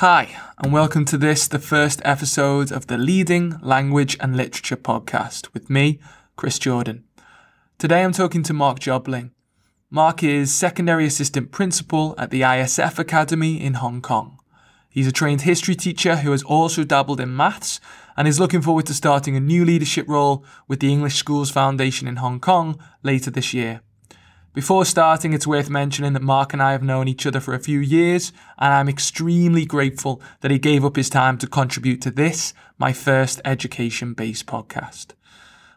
Hi, and welcome to this, the first episode of the Leading Language and Literature podcast with me, Chris Jordan. Today I'm talking to Mark Jobling. Mark is Secondary Assistant Principal at the ISF Academy in Hong Kong. He's a trained history teacher who has also dabbled in maths and is looking forward to starting a new leadership role with the English Schools Foundation in Hong Kong later this year. Before starting, it's worth mentioning that Mark and I have known each other for a few years, and I'm extremely grateful that he gave up his time to contribute to this, my first education based podcast.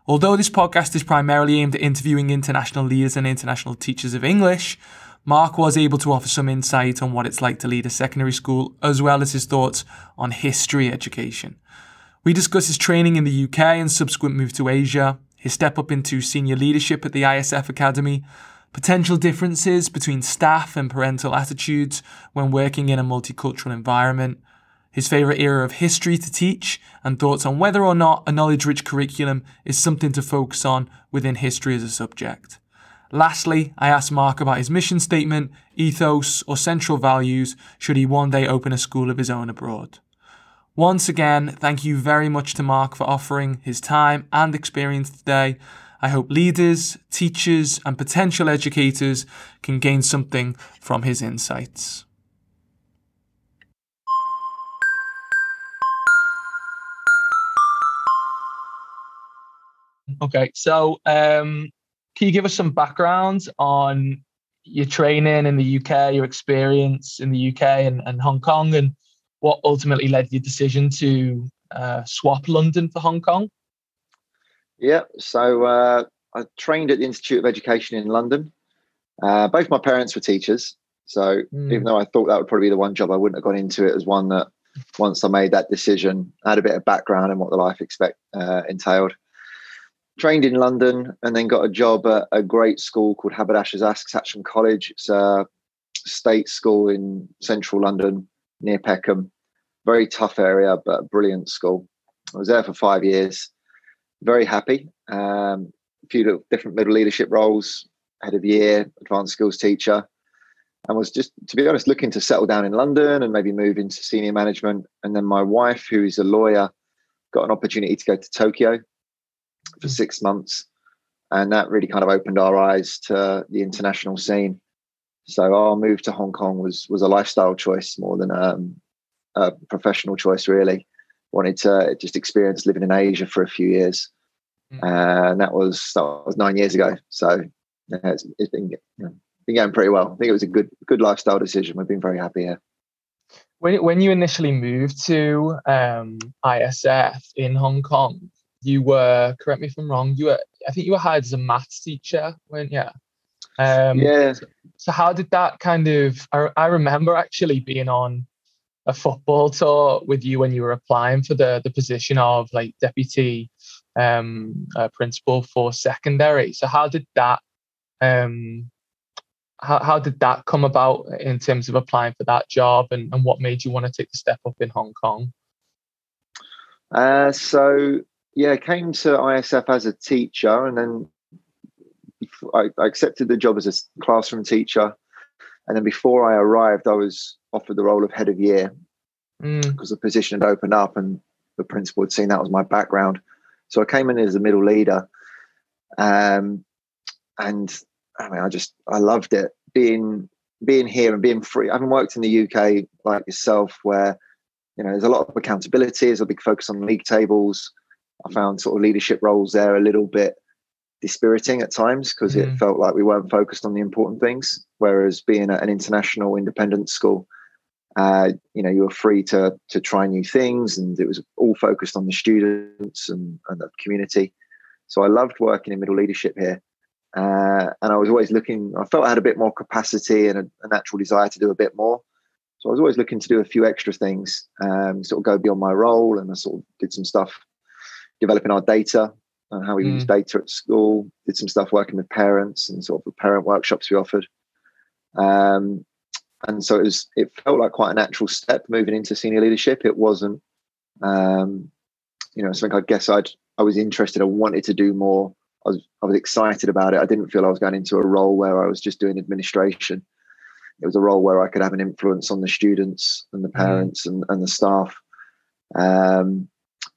Although this podcast is primarily aimed at interviewing international leaders and international teachers of English, Mark was able to offer some insight on what it's like to lead a secondary school, as well as his thoughts on history education. We discuss his training in the UK and subsequent move to Asia, his step up into senior leadership at the ISF Academy, potential differences between staff and parental attitudes when working in a multicultural environment, his favourite era of history to teach, and thoughts on whether or not a knowledge rich curriculum is something to focus on within history as a subject. Lastly, I asked Mark about his mission statement, ethos, or central values should he one day open a school of his own abroad. Once again, thank you very much to Mark for offering his time and experience today I hope leaders, teachers, and potential educators can gain something from his insights. Okay, so um, can you give us some background on your training in the UK, your experience in the UK and, and Hong Kong, and what ultimately led your decision to uh, swap London for Hong Kong? Yeah, so uh, I trained at the Institute of Education in London. Uh, both my parents were teachers, so mm. even though I thought that would probably be the one job, I wouldn't have gone into it as one that once I made that decision, I had a bit of background in what the life expect uh, entailed. Trained in London and then got a job at a great school called Haberdashers Aske's College. It's a state school in central London near Peckham. Very tough area, but brilliant school. I was there for five years very happy. Um, a few different middle leadership roles, head of year, advanced skills teacher, and was just, to be honest, looking to settle down in London and maybe move into senior management. And then my wife, who is a lawyer, got an opportunity to go to Tokyo for hmm. six months. And that really kind of opened our eyes to the international scene. So our move to Hong Kong was was a lifestyle choice more than um, a professional choice, really wanted to just experience living in Asia for a few years, mm. uh, and that was that was nine years ago. So yeah, it's, it's been you know, been going pretty well. I think it was a good good lifestyle decision. We've been very happy here. When when you initially moved to um, ISF in Hong Kong, you were correct me if I'm wrong. You were I think you were hired as a maths teacher when yeah. Um, yeah. So how did that kind of? I, I remember actually being on a football tour with you when you were applying for the the position of like deputy um, uh, principal for secondary. So how did that um, how, how did that come about in terms of applying for that job and, and what made you want to take the step up in Hong Kong? Uh, so yeah, came to ISF as a teacher and then I, I accepted the job as a classroom teacher. And then before I arrived, I was offered the role of head of year because mm. the position had opened up and the principal had seen that was my background. So I came in as a middle leader. Um, and I mean, I just, I loved it being, being here and being free. I haven't worked in the UK like yourself where, you know, there's a lot of accountability. There's a big focus on league tables. I found sort of leadership roles there a little bit dispiriting at times because mm. it felt like we weren't focused on the important things. Whereas being at an international independent school, uh, you know, you were free to to try new things, and it was all focused on the students and, and the community. So I loved working in middle leadership here, uh, and I was always looking. I felt I had a bit more capacity and a, a, natural desire to do a bit more. So I was always looking to do a few extra things, um, sort of go beyond my role, and I sort of did some stuff developing our data and how we mm. use data at school. Did some stuff working with parents and sort of the parent workshops we offered. Um, and so it was it felt like quite a natural step moving into senior leadership it wasn't um, you know something i guess i'd i was interested i wanted to do more i was i was excited about it i didn't feel i was going into a role where i was just doing administration it was a role where I could have an influence on the students and the mm. parents mm. and, and the staff. Um,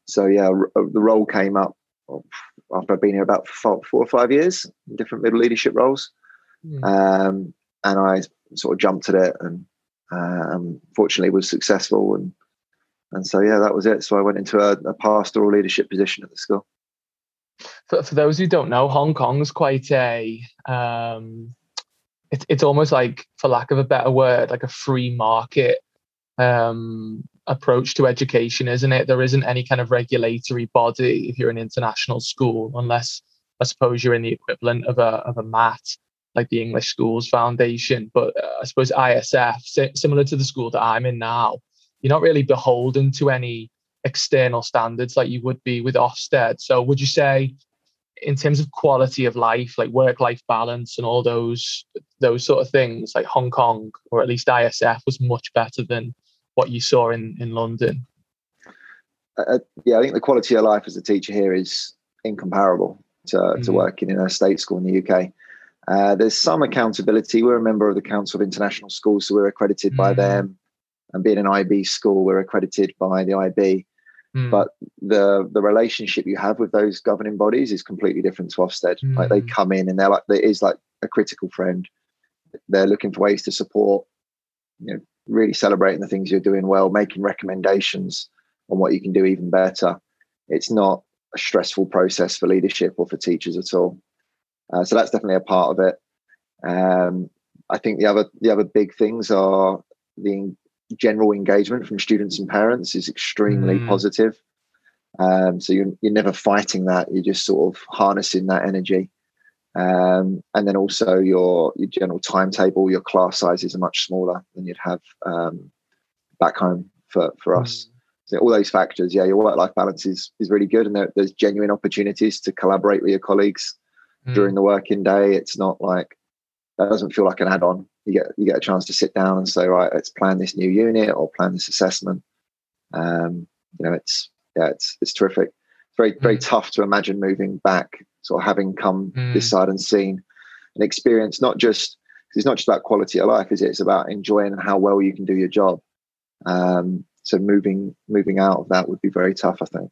so yeah, the role came up after I've been here about four, four or five years in different middle leadership roles, mm. um, and I sort of jumped at it and um, fortunately was successful and and so yeah, that was it. So I went into a, a pastoral leadership position at the school. For, for those who don't know, Hong Kong is quite a um, it's it's almost like, for lack of a better word, like a free market um, approach to education, isn't it? There isn't any kind of regulatory body if you're an international school, unless I suppose you're in the equivalent of a of a MAT, like the English Schools Foundation. But uh, I suppose ISF, similar to the school that I'm in now, you're not really beholden to any external standards like you would be with Ofsted. So would you say in terms of quality of life, like work life balance and all those those sort of things, like Hong Kong or at least ISF was much better than what you saw in in London. Uh, uh, yeah, I think the quality of life as a teacher here is incomparable to, mm-hmm. to working in a state school in the UK. Uh, there's some accountability. We're a member of the Council of International Schools, so we're accredited mm-hmm. by them. And being an IB school, we're accredited by the IB. Mm. But the the relationship you have with those governing bodies is completely different to Ofsted. Mm. Like they hmm. come in and they're like there is like a critical friend. They're looking for ways to support, you know, really celebrating the things you're doing well, making recommendations on what you can do even better. It's not a stressful process for leadership or for teachers at all. Uh, so that's definitely a part of it. Um, I think the other the other big things are the general engagement from students and parents is extremely mm. positive. Um, so you're, you're never fighting that. You're just sort of harnessing that energy. Um, and then also your your general timetable, your class sizes are much smaller than you'd have um, back home for for mm. us. So all those factors, yeah, your work life balance is is really good, and there, there's genuine opportunities to collaborate with your colleagues mm. during the working day. It's not like that doesn't feel like an add on you get you get a chance to sit down and say, right, let's plan this new unit or plan this assessment. Um, you know, it's yeah, it's it's terrific. It's very very mm. tough to imagine moving back, sort of having come mm. this side and seen an experience, not just it's not just about quality of life, is it? It's about enjoying how well you can do your job. Um, so moving moving out of that would be very tough, I think.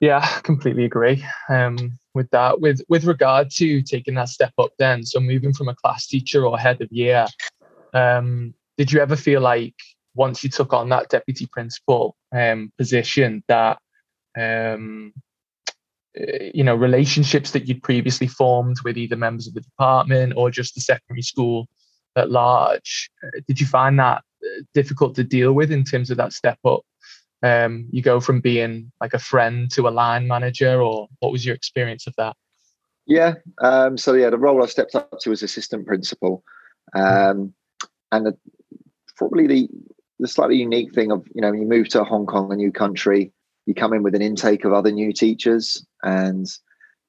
Yeah, completely agree. Um, with that. With with regard to taking that step up, then so moving from a class teacher or head of year, um, did you ever feel like once you took on that deputy principal um, position that um, you know relationships that you'd previously formed with either members of the department or just the secondary school at large, eh, did you find that eh, difficult to deal with in terms of that step up um, you go from being like a friend to a line manager, or what was your experience of that? Yeah, um, so yeah, the role I stepped up to was assistant principal, um, and the, probably the the slightly unique thing of you know you move to Hong Kong, a new country, you come in with an intake of other new teachers, and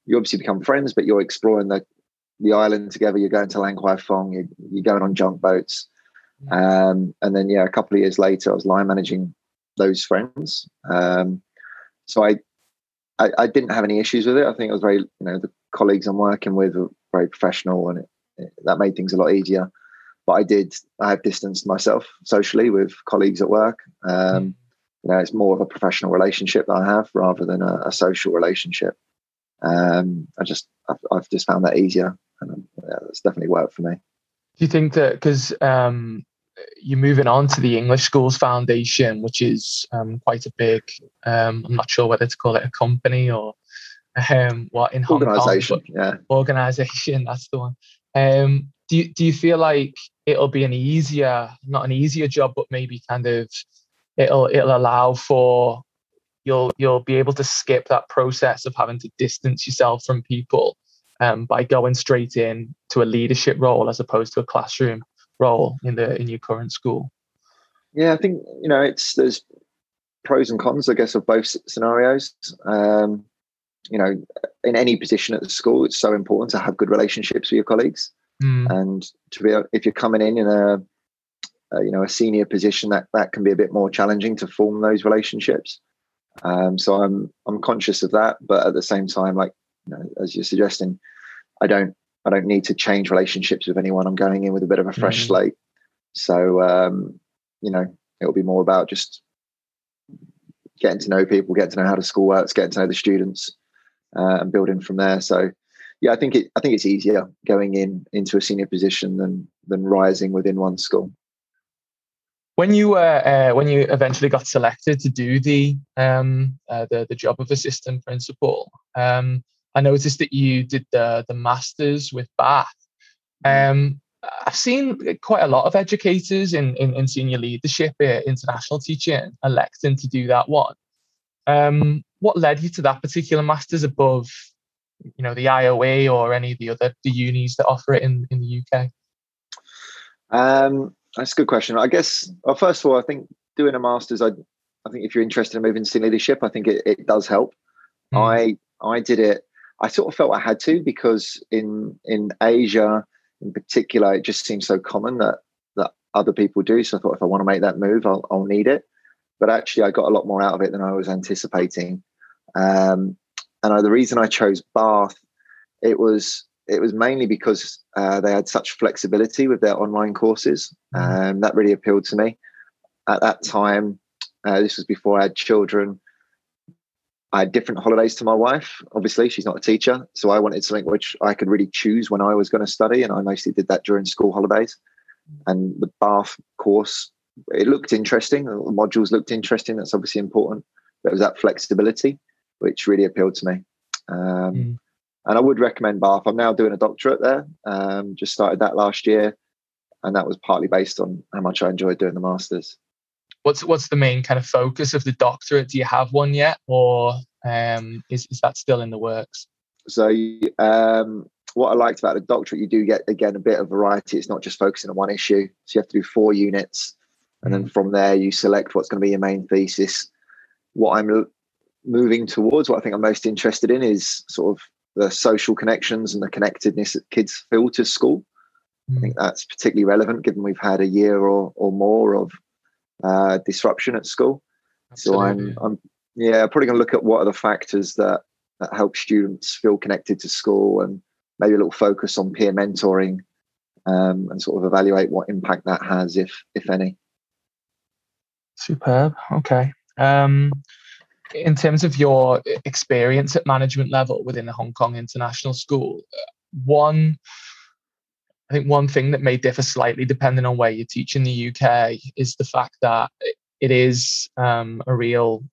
you obviously become friends, but you're exploring the the island together. You're going to Lan Kwai Fong. You're, you're going on junk boats, mm. um, and then yeah, a couple of years later, I was line managing those friends. Um, so I, I, I didn't have any issues with it. I think it was very you know the colleagues I'm working with were very professional, and it, it, that made things a lot easier. But I did I have distanced myself socially with colleagues at work. Um, mm. You know, it's more of a professional relationship that I have rather than a, a social relationship. Um, I just I've, I've, just found that easier, and yeah, that's definitely worked for me. Do you think that because um, you're moving on to the English Schools Foundation, which is um, quite a big, um, I'm not sure whether to call it a company or um, what in Hong organization, Kong, yeah. Organization, that's the one. Um, do, you, do you feel like it'll be an easier, not an easier job, but maybe kind of it'll it'll allow for you'll you'll be able to skip that process of having to distance yourself from people um, by going straight in to a leadership role as opposed to a classroom role in the in your current school? Yeah, I think you know it's there's pros and cons, I guess, of both scenarios. Um, you know, in any position at the school, it's so important to have good relationships with your colleagues, mm. and to be if you're coming in in a, a, you know a senior position, that that can be a bit more challenging to form those relationships. Um, so I'm I'm conscious of that, but at the same time, like you know, as you're suggesting, I don't I don't need to change relationships with anyone. I'm going in with a bit of a fresh mm-hmm. slate. So, um, you know, it'll be more about just getting to know people, getting to know how the school works, getting to know the students, uh, and building from there. So, yeah, I think it. I think it's easier going in into a senior position than than rising within one school. When you uh, uh, when you eventually got selected to do the um, uh, the the job of assistant principal, um, I noticed that you did the the masters with Bath. Mm. Um, I've seen quite a lot of educators in, in, in senior leadership, uh, international teaching, electing to do that one. Um, what led you to that particular masters above, you know, the IOE or any of the other the unis that offer it in, in the UK? Um, that's a good question. I guess, well, first of all, I think doing a masters, I, I think if you're interested in moving to leadership, I think it, it does help. Mm. I I did it. I sort of felt I had to because in in Asia in particular, it just seems so common that that other people do. So I thought if I want to make that move, I'll, I'll need it. But actually, I got a lot more out of it than I was anticipating. Um, and I, the reason I chose Bath, it was it was mainly because uh, they had such flexibility with their online courses. Um, that really appealed to me. At that time, uh, this was before I had children. I had different holidays to my wife. Obviously, she's not a teacher, so I wanted something which I could really choose when I was going to study, and I mostly did that during school holidays. And the Bath course, it looked interesting. The modules looked interesting. That's obviously important. But it was that flexibility which really appealed to me. Um, mm. And I would recommend Bath. I'm now doing a doctorate there. Um, just started that last year, and that was partly based on how much I enjoyed doing the masters what's what's the main kind of focus of the doctorate? Do you have one yet, or um, is is that still in the works? So, um, what I liked about the doctorate, you do get again a bit of variety. It's not just focusing on one issue. So you have to do four units, and then mm. from there you select what's going to be your main thesis. What I'm moving towards, what I think I'm most interested in, is sort of the social connections and the connectedness that kids feel to school. I mm. think that's particularly relevant given we've had a year or, or more of uh, disruption at school. Absolutely. So I'm, I'm, yeah, probably going to look at what are the factors that that help students feel connected to school, and maybe a little focus on peer mentoring, um, and sort of evaluate what impact that has, if if any. Superb. Okay. Um, in terms of your experience at management level within the Hong Kong International School, one I think one thing that may differ slightly depending on where you teach in the UK is the fact that it is um, a real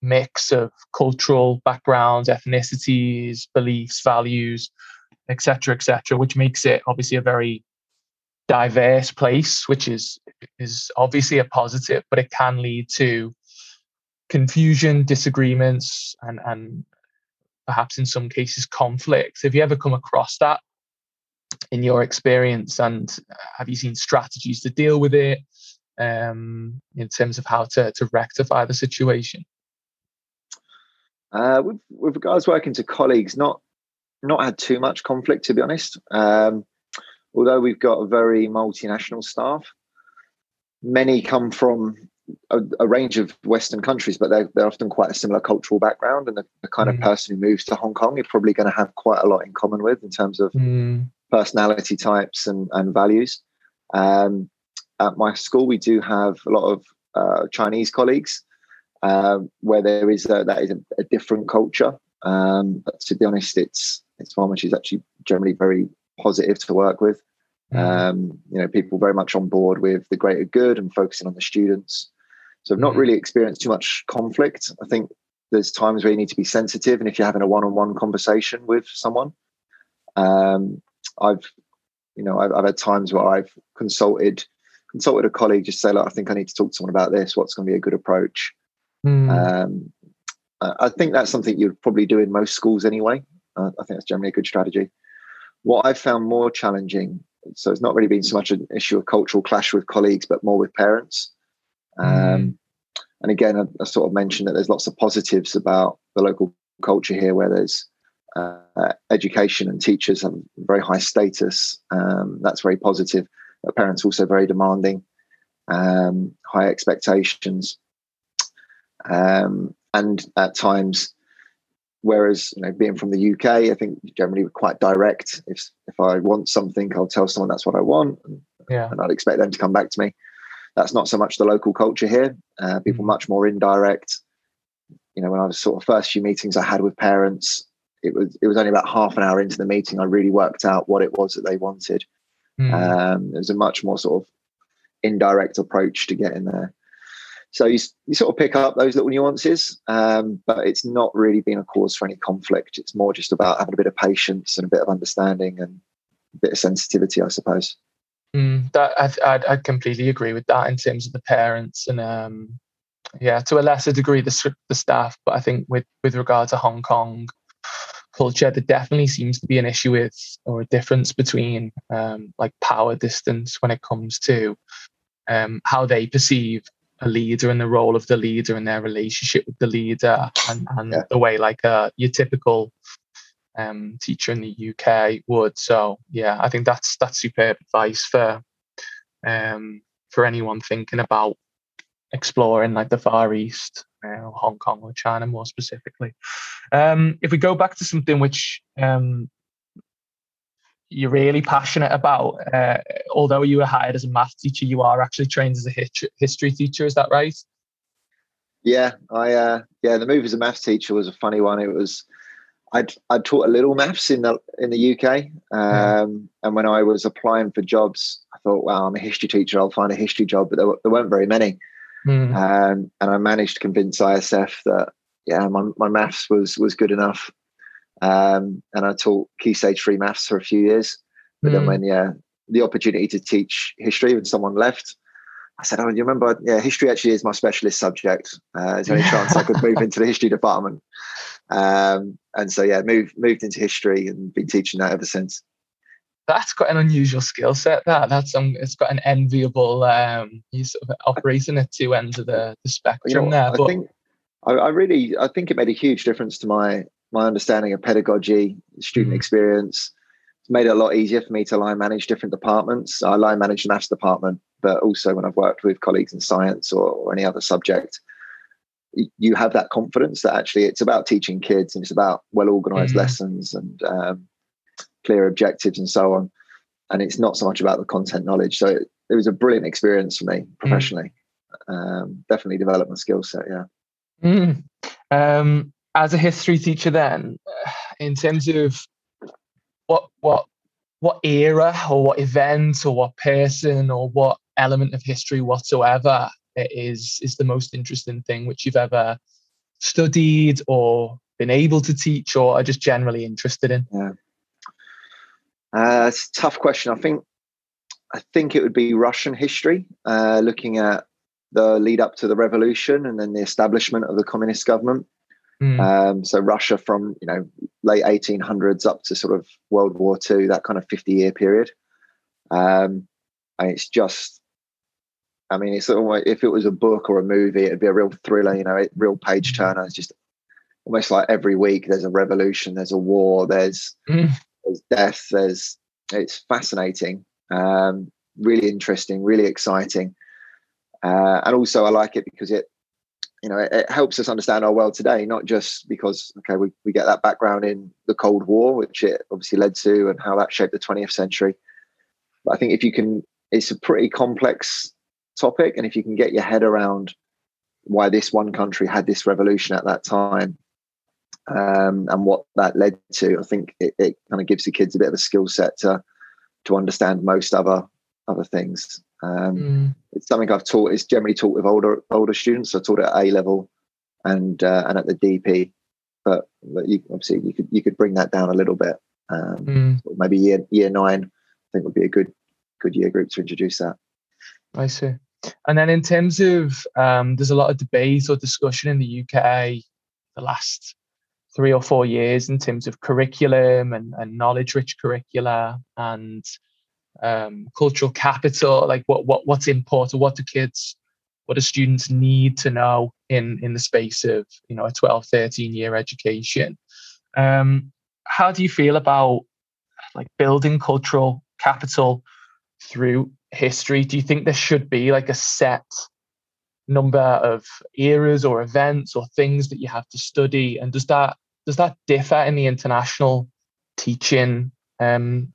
mix of cultural backgrounds, ethnicities, beliefs, values, etc., etc., which makes it obviously a very diverse place, which is is obviously a positive, but it can lead to confusion, disagreements, and and perhaps in some cases conflict. Have you ever come across that in your experience? And have you seen strategies to deal with it um, in terms of how to, to rectify the situation? Uh, with, with regards working to colleagues not not had too much conflict to be honest. Um, although we've got a very multinational staff many come from a, a, range of Western countries, but they're, they're often quite a similar cultural background. And the, the kind mm. of person who moves to Hong Kong, you're probably going to have quite a lot in common with in terms of mm personality types and, and values. Um, at my school, we do have a lot of uh, Chinese colleagues uh, where there is a, that is a, a different culture. Um, but to be honest, it's it's one which is actually generally very positive to work with. Mm-hmm. Um, you know, people very much on board with the greater good and focusing on the students. So I've not mm-hmm. really experienced too much conflict. I think there's times where you need to be sensitive, and if you're having a one-on-one conversation with someone, um, I've, you know, I've, I've, had times where I've consulted consulted a colleague just say, look, I think I need to talk to someone about this. What's going to be a good approach? Mm. Um, I think that's something you'd probably do in most schools anyway. Uh, I think that's generally a good strategy. What I've found more challenging, so it's not really been so much an issue of cultural clash with colleagues, but more with parents. Mm. Um, and again, I, I, sort of mentioned that there's lots of positives about the local culture here, where there's uh, education and teachers have very high status. Um, that's very positive. But parents also very demanding, um, high expectations, um, and at times whereas you know being from the UK, I think generally we're quite direct. If if I want something, I'll tell someone that's what I want, and, yeah. and I'd expect them to come back to me. That's not so much the local culture here. Uh, people mm. much more indirect. You know, when I was sort of first few meetings I had with parents, it was it was only about half an hour into the meeting I really worked out what it was that they wanted. Mm. Um, it was a much more sort of indirect approach to get in there. So you, you sort of pick up those little nuances, um, but it's not really been a cause for any conflict. It's more just about having a bit of patience and a bit of understanding and a bit of sensitivity, I suppose. Mm, that I, I, I completely agree with that in terms of the parents and um, yeah, to a lesser degree the the staff. But I think with with regard to Hong Kong culture, there definitely seems to be an issue with or a difference between um, like power distance when it comes to um, how they perceive a leader and the role of the leader and their relationship with the leader and, and yeah. the way like a your typical um, teacher in the UK would. So yeah, I think that's that's superb advice for um, for anyone thinking about exploring like the Far East, uh, Hong Kong or China more specifically. Um, if we go back to something which um, you're really passionate about, uh, although you were hired as a math teacher, you are actually trained as a history teacher. Is that right? Yeah, I uh, yeah. The move as a math teacher was a funny one. It was I'd I'd taught a little maths in the in the UK, um, and when I was applying for jobs, I thought, "Wow, I'm a history teacher. I'll find a history job." But there, there weren't very many, mm. um, and I managed to convince ISF that yeah, my my maths was was good enough, um, and I taught key stage three maths for a few years. But mm. then when yeah, the opportunity to teach history when someone left, I said, "Oh, you remember? Yeah, history actually is my specialist subject. Uh, is there any chance I could move into the history department?" Um, and so yeah, moved moved into history and been teaching that ever since. That's got an unusual skill set. That that's um, it's got an enviable. Um, you sort of operating at two ends of the, the spectrum you know, there. I but, think I, I, really I think it made a huge difference to my my understanding of pedagogy, student mm-hmm. experience. It's made it a lot easier for me to line manage different departments. I line manage the maths department, but also when I've worked with colleagues in science or, or any other subject, you have that confidence that actually it's about teaching kids and it's about well organized mm-hmm. lessons and um, clear objectives and so on and it's not so much about the content knowledge so it, it was a brilliant experience for me mm. professionally mm. um, definitely developed my skill set yeah mm. um, as a history teacher then in terms of what what what era or what event or what person or what element of history whatsoever is is the most interesting thing which you've ever studied or been able to teach or are just generally interested in? Yeah. Uh, it's a tough question. I think I think it would be Russian history, uh, looking at the lead up to the revolution and then the establishment of the communist government. Mm. Um, so Russia from you know late 1800s up to sort of World War II, that kind of 50 year period. Um, and it's just I mean, it's almost, if it was a book or a movie, it'd be a real thriller, you know, real page mm-hmm. turner. It's just almost like every week there's a revolution, there's a war, there's mm. there's death, there's it's fascinating, um, really interesting, really exciting, uh, and also I like it because it you know it, it, helps us understand our world today, not just because okay we we get that background in the Cold War, which it obviously led to, and how that shaped the 20th century. But I think if you can, it's a pretty complex topic. And if you can get your head around why this one country had this revolution at that time um, and what that led to, I think it, it kind of gives the kids a bit of a skill set to to understand most other other things. Um, mm. It's something I've taught. It's generally taught with older older students. I taught it at A level and uh, and at the DP, but, but you, obviously you could you could bring that down a little bit. Um, mm. Maybe year year nine, I think would be a good good year group to introduce that. I see. And then in terms of, um, there's a lot of debate or discussion in the UK the last three or four years in terms of curriculum and, and knowledge rich curricula and um, cultural capital, like what, what what's important, what do kids, what do students need to know in, in the space of, you know, a 12, 13 year education. Um, how do you feel about like building cultural capital through history, do you think there should be like a set number of eras or events or things that you have to study? And does that does that differ in the international teaching um,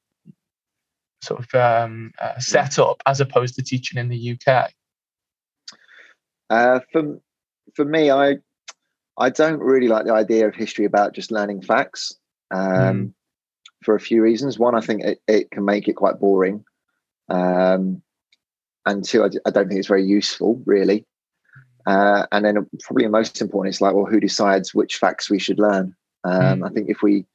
sort of um, uh, setup as opposed to teaching in the UK? Uh, for for me, I I don't really like the idea of history about just learning facts. Um, mm. For a few reasons. One, I think it, it can make it quite boring. Um, and two, I, I, don't think it's very useful, really. Uh, and then probably most important, it's like, well, who decides which facts we should learn? Um, mm. I think if we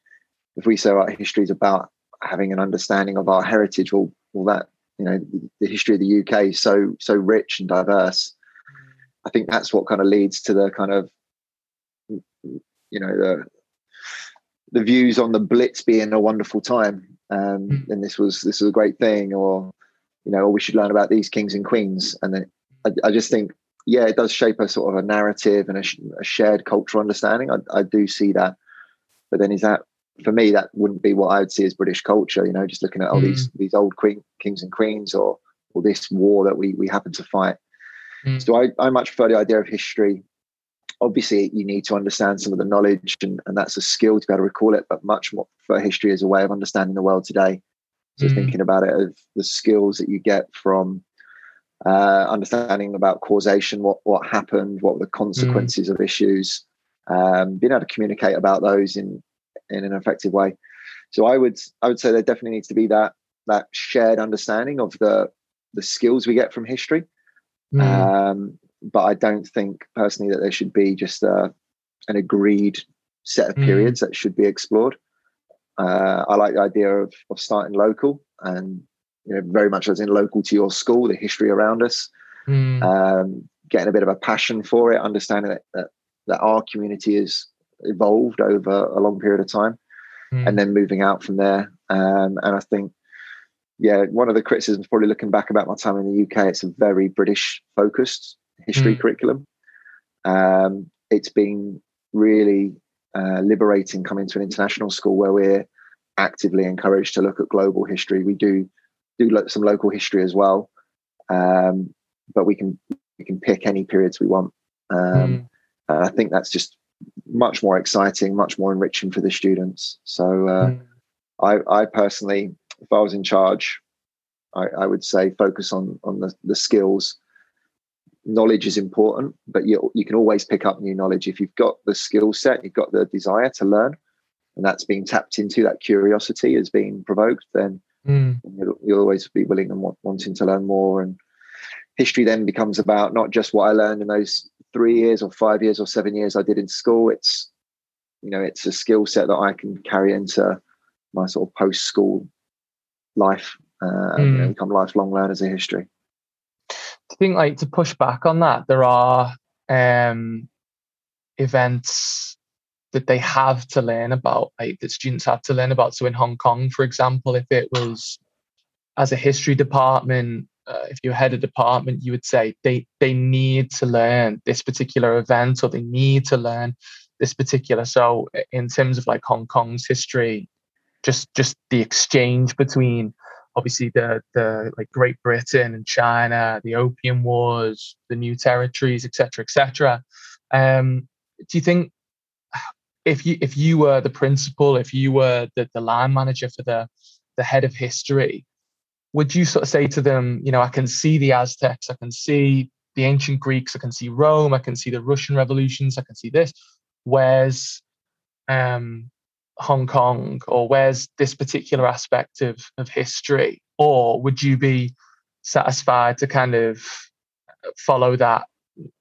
if we say our history is about having an understanding of our heritage, well, well, that you know, the history of the UK is so so rich and diverse. I think that's what kind of leads to the kind of you know the the views on the Blitz being a wonderful time, um, mm. and this was this was a great thing, or you know, or we should learn about these kings and queens. And then I, I just think, yeah, it does shape a sort of a narrative and a, a shared cultural understanding. I, I do see that, but then is that for me that wouldn't be what I would see as British culture. You know, just looking at all mm. these these old queen, kings and queens, or or this war that we we happen to fight. Mm. So I, I much prefer the idea of history. Obviously, you need to understand some of the knowledge, and, and that's a skill to be able to recall it. But much more for history as a way of understanding the world today. So mm. thinking about it of the skills that you get from uh, understanding about causation, what what happened, what were the consequences mm. of issues, um, being able to communicate about those in in an effective way. So I would I would say there definitely needs to be that that shared understanding of the the skills we get from history. Mm. Um, but I don't think personally that there should be just a, an agreed set of mm. periods that should be explored. Uh, I like the idea of, of starting local and you know very much as in local to your school, the history around us, mm. um, getting a bit of a passion for it, understanding that, that, that our community has evolved over a long period of time, mm. and then moving out from there. Um, and I think, yeah, one of the criticisms probably looking back about my time in the UK, it's a very British focused history mm. curriculum. Um, it's been really uh, liberating coming to an international school where we're actively encouraged to look at global history. We do do some local history as well, um, but we can we can pick any periods we want. Um, mm. And I think that's just much more exciting, much more enriching for the students. So uh, mm. I, I personally, if I was in charge, I, I would say focus on on the, the skills knowledge is important, but you you can always pick up new knowledge if you've got the skill set, you've got the desire to learn, and that's being tapped into. That curiosity is being provoked. Then mm. you'll, you'll, always be willing and want, wanting to learn more. And history then becomes about not just what I learned in those three years or five years or seven years I did in school. It's you know it's a skill set that I can carry into my sort of post school life. Uh, mm. you know, become lifelong learners of history. I think like to push back on that, there are um, events that they have to learn about, like that students have to learn about. So in Hong Kong, for example, if it was as a history department, uh, if you head a department, you would say they they need to learn this particular event or they need to learn this particular. So in terms of like Hong Kong's history, just just the exchange between obviously the the like Great Britain and China, the Opium Wars, the new territories, etc., etc. Um, do you think if you if you were the principal, if you were the, the line manager for the the head of history, would you sort of say to them, you know, I can see the Aztecs, I can see the ancient Greeks, I can see Rome, I can see the Russian revolutions, I can see this. Where's um, Hong Kong or where's this particular aspect of, of history? Or would you be satisfied to kind of follow that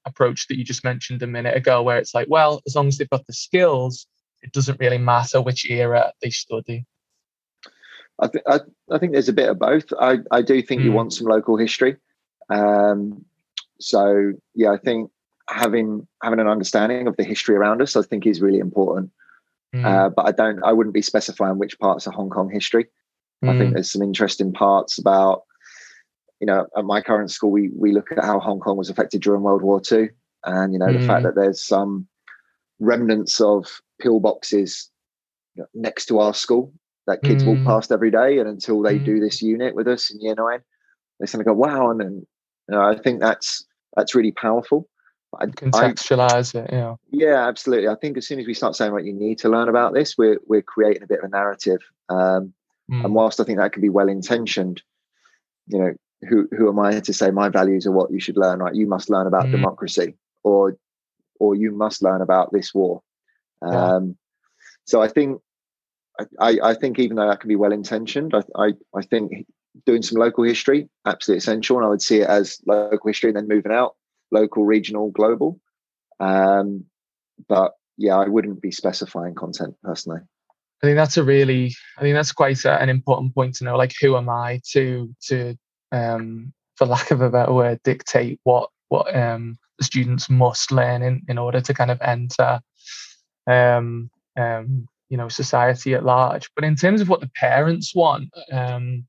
approach that you just mentioned a minute ago, where it's like, well, as long as they've got the skills, it doesn't really matter which era they study? I, th- I, I think there's a bit of both. I, I do think mm. you hmm. want some local history. Um, so yeah, I think having having an understanding of the history around us, I think, is really important. Mm. Uh, but I don't. I wouldn't be specifying which parts are Hong Kong history. Mm. I think hmm. there's some interesting parts about, you know, at my current school, we we look at how Hong Kong was affected during World War II, and you know mm. the fact hmm. that there's some remnants of pillboxes you know, next to our school that kids walk hmm. past every day, and until they do this unit with us in year nine, they suddenly go, "Wow!" And then you know, I think that's that's really powerful. I, contextualize I, it. Yeah. Yeah, absolutely. I think as soon as we start saying, right, you need to learn about this, we're we're creating a bit of a narrative. Um, mm. And whilst I think that can be well intentioned, you know, who who am I to say my values are what you should learn? Right, you must learn about mm. democracy, or or you must learn about this war. Yeah. Um, so I think I, I think even though that can be well intentioned, I, I I think doing some local history absolutely essential, and I would see it as local history and then moving out local, regional, global. Um, but yeah, I wouldn't be specifying content personally. I think that's a really, I think that's quite a, an important point to know. Like, who am I to to, um, for lack of a better word, dictate what what um, students must learn in in order to kind of enter, um, um, you know, society at large. But in terms of what the parents want, um,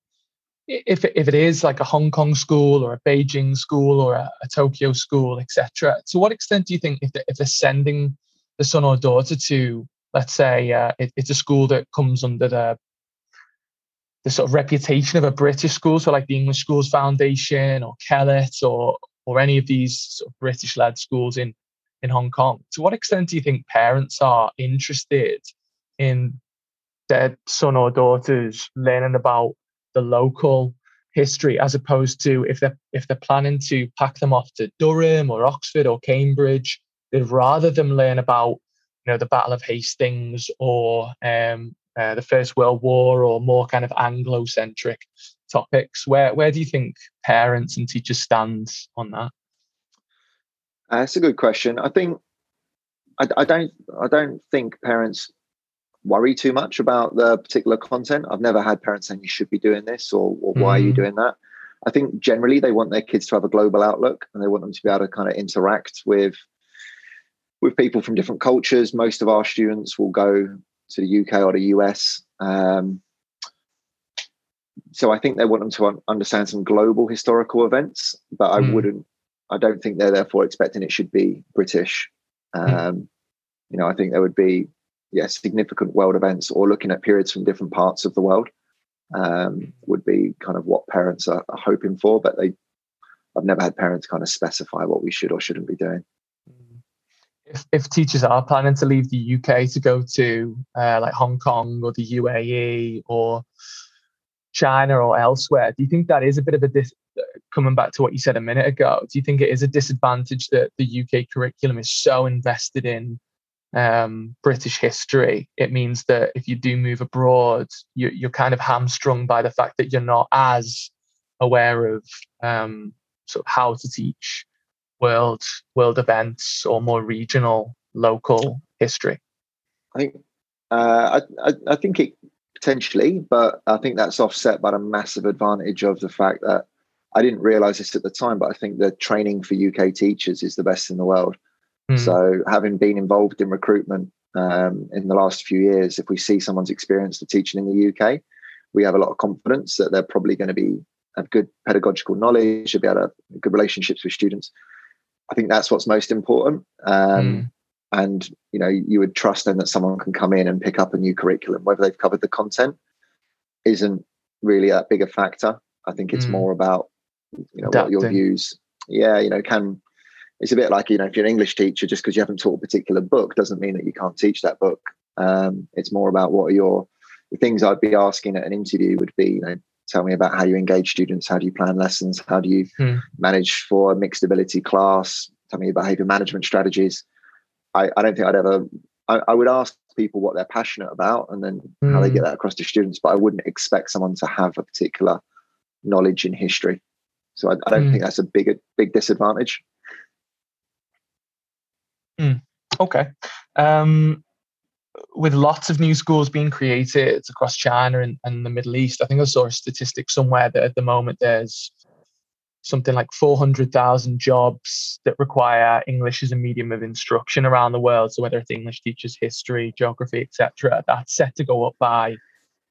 if if it is like a Hong Kong school or a Beijing school or a, a Tokyo school, etc., to what extent do you think if, they, if they're sending the son or daughter to, let's say, uh, it, it's a school that comes under the the sort of reputation of a British school, so like the English Schools Foundation or Kellett or or any of these sort of British-led schools in in Hong Kong. To what extent do you think parents are interested in their son or daughters learning about the local history as opposed to if they're if they're planning to pack them off to Durham or Oxford or Cambridge, they'd rather them learn about you know the Battle of Hastings or um, uh, the First World War or more kind of Anglo-centric topics. Where where do you think parents and teachers stand on that? Uh, that's a good question. I think I, I don't I don't think parents worry too much about the particular content. I've never had parents saying you should be doing this or, or why mm. are you mm. doing that. I think generally they want their kids to have a global outlook and they want them to be able to kind of interact with with people from different cultures. Most of our students will go to the UK or the US. Um, so I think they want them to understand some global historical events, but I mm. wouldn't. I don't think they're therefore expecting it should be British. Mm. Um, mm. You know, I think there would be yeah, significant world events or looking at periods from different parts of the world um, would be kind of what parents are, are, hoping for. But they, I've never had parents kind of specify what we should or shouldn't be doing. If, if teachers are planning to leave the UK to go to uh, like Hong Kong or the UAE or China or elsewhere, do you think that is a bit of a dis- coming back to what you said a minute ago? Do you think it is a disadvantage that the UK curriculum is so invested in um, British history, it means that if you do move abroad, you, you're kind of hamstrung by the fact that you're not as aware of um, sort of how to teach world world events or more regional local history. I think uh, I, I think it potentially, but I think that's offset by the massive advantage of the fact that I didn't realize this at the time, but I think the training for UK teachers is the best in the world. Mm. So, having been involved in recruitment um, in the last few years, if we see someone's experience of teaching in the UK, we have a lot of confidence that they're probably going to be have good pedagogical knowledge, should be able to have good relationships with students. I think that's what's most important. Um, mm. And you know, you would trust then that someone can come in and pick up a new curriculum, whether they've covered the content, isn't really that big a factor. I think it's mm. more about you know Adapting. what your views. Yeah, you know, can it's a bit like you know if you're an english teacher just because you haven't taught a particular book doesn't mean that you can't teach that book um, it's more about what are your the things i'd be asking at an interview would be you know tell me about how you engage students how do you plan lessons how do you hmm. manage for a mixed ability class tell me your behavior management strategies i, I don't think i'd ever I, I, would ask people what they're passionate about and then how they get hmm. that across to students but i wouldn't expect someone to have a particular knowledge in history so i, I don't mm. think that's a big big disadvantage Mm, okay. Um, with lots of new schools being created across China and, and the Middle East, I think I saw a statistic somewhere that at the moment there's something like 400,000 jobs that require English as a medium of instruction around the world. So whether it's English teachers, history, geography, etc., that's set to go up by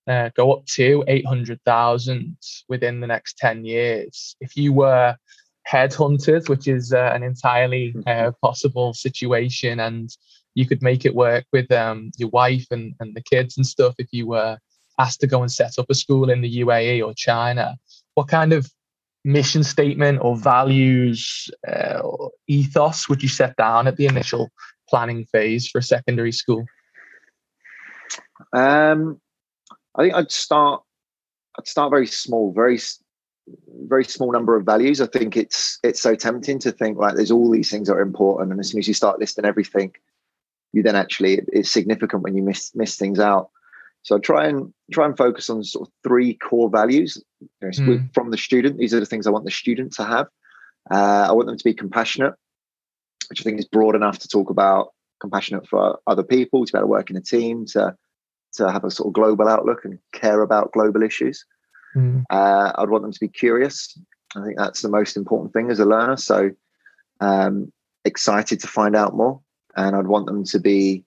uh, go up to 800,000 within the next 10 years. If you were headhunters, which is uh, an entirely uh, mm-hmm. possible situation, and you could make it work with um, your wife and, and the kids and stuff if you were asked to go and set up a school in the UAE or China. What kind of mission statement or values uh, or ethos would you set down at the initial planning phase for a secondary school? Um, I think I'd start. I'd start very small, very very small number of values. I think it's it's so tempting to think like there's all these things that are important, and as soon as you start listing everything, you then actually it's significant when you miss miss things out. So I try and try and focus on sort of three core values mm. from the student. These are the things I want the student to have. Uh, I want them to be compassionate, which I think is broad enough to talk about compassionate for other people, to be able to work in a team, to to have a sort of global outlook and care about global issues. Mm. Uh, I'd want them to be curious. I think that's the most important thing as a learner. So um, excited to find out more, and I'd want them to be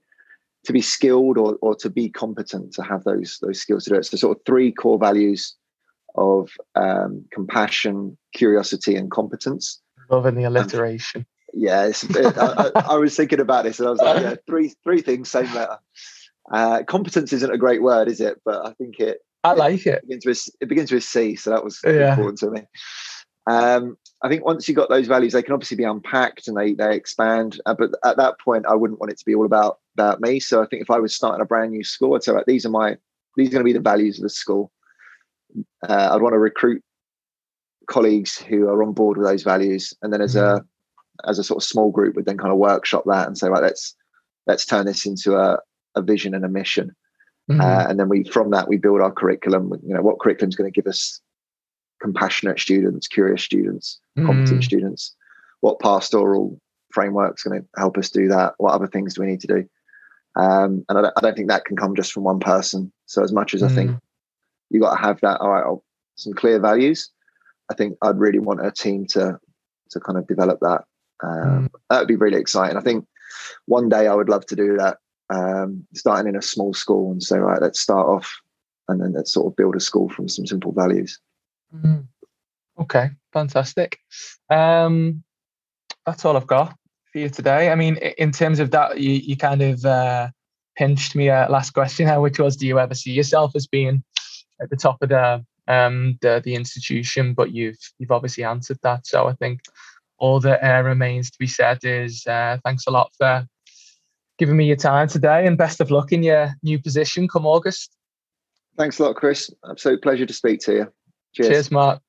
to be skilled or, or to be competent to have those those skills to do it. So sort of three core values of um, compassion, curiosity, and competence. Loving the alliteration. Um, yeah, I, I, I, was thinking about this, and I was like, yeah, three three things, same letter. Uh, competence isn't a great word, is it? But I think it. I like it. It begins with, it begins with C, so that was yeah. important to me. Um, I think once you've got those values, they can obviously be unpacked and they they expand. Uh, but at that point, I wouldn't want it to be all about about me. So I think if I was starting a brand new school, I'd say, right, these are my these are going to be the values of the school. Uh, I'd want to recruit colleagues who are on board with those values, and then as mm-hmm. a as a sort of small group, would then kind of workshop that and say, right, let's let's turn this into a a vision and a mission. Mm-hmm. Uh, and then we from that we build our curriculum. You know what curriculum is going to give us compassionate students, curious students, competent mm. students? What pastoral framework is going to help us do that? What other things do we need to do? Um, and I don't, I don't, think that can come just from one person. So as much as mm. I think mm. you got to have that, all right, some clear values. I think I'd really want a team to to kind of develop that. Um, mm. That would be really exciting. I think one day I would love to do that. Um, starting in a small school and say, right, let's start off, and then let's sort of build a school from some simple values. Mm. Okay, fantastic. Um, that's all I've got for you today. I mean, in terms of that, you, you kind of uh, pinched me a last question, which was, do you ever see yourself as being at the top of the um, the, the institution? But you've you've obviously answered that. So I think all that uh, remains to be said is uh, thanks a lot for giving me your time today, and best of luck in your new position come August. Thanks a lot, Chris. Absolute pleasure to speak to you. Cheers, Cheers Mark.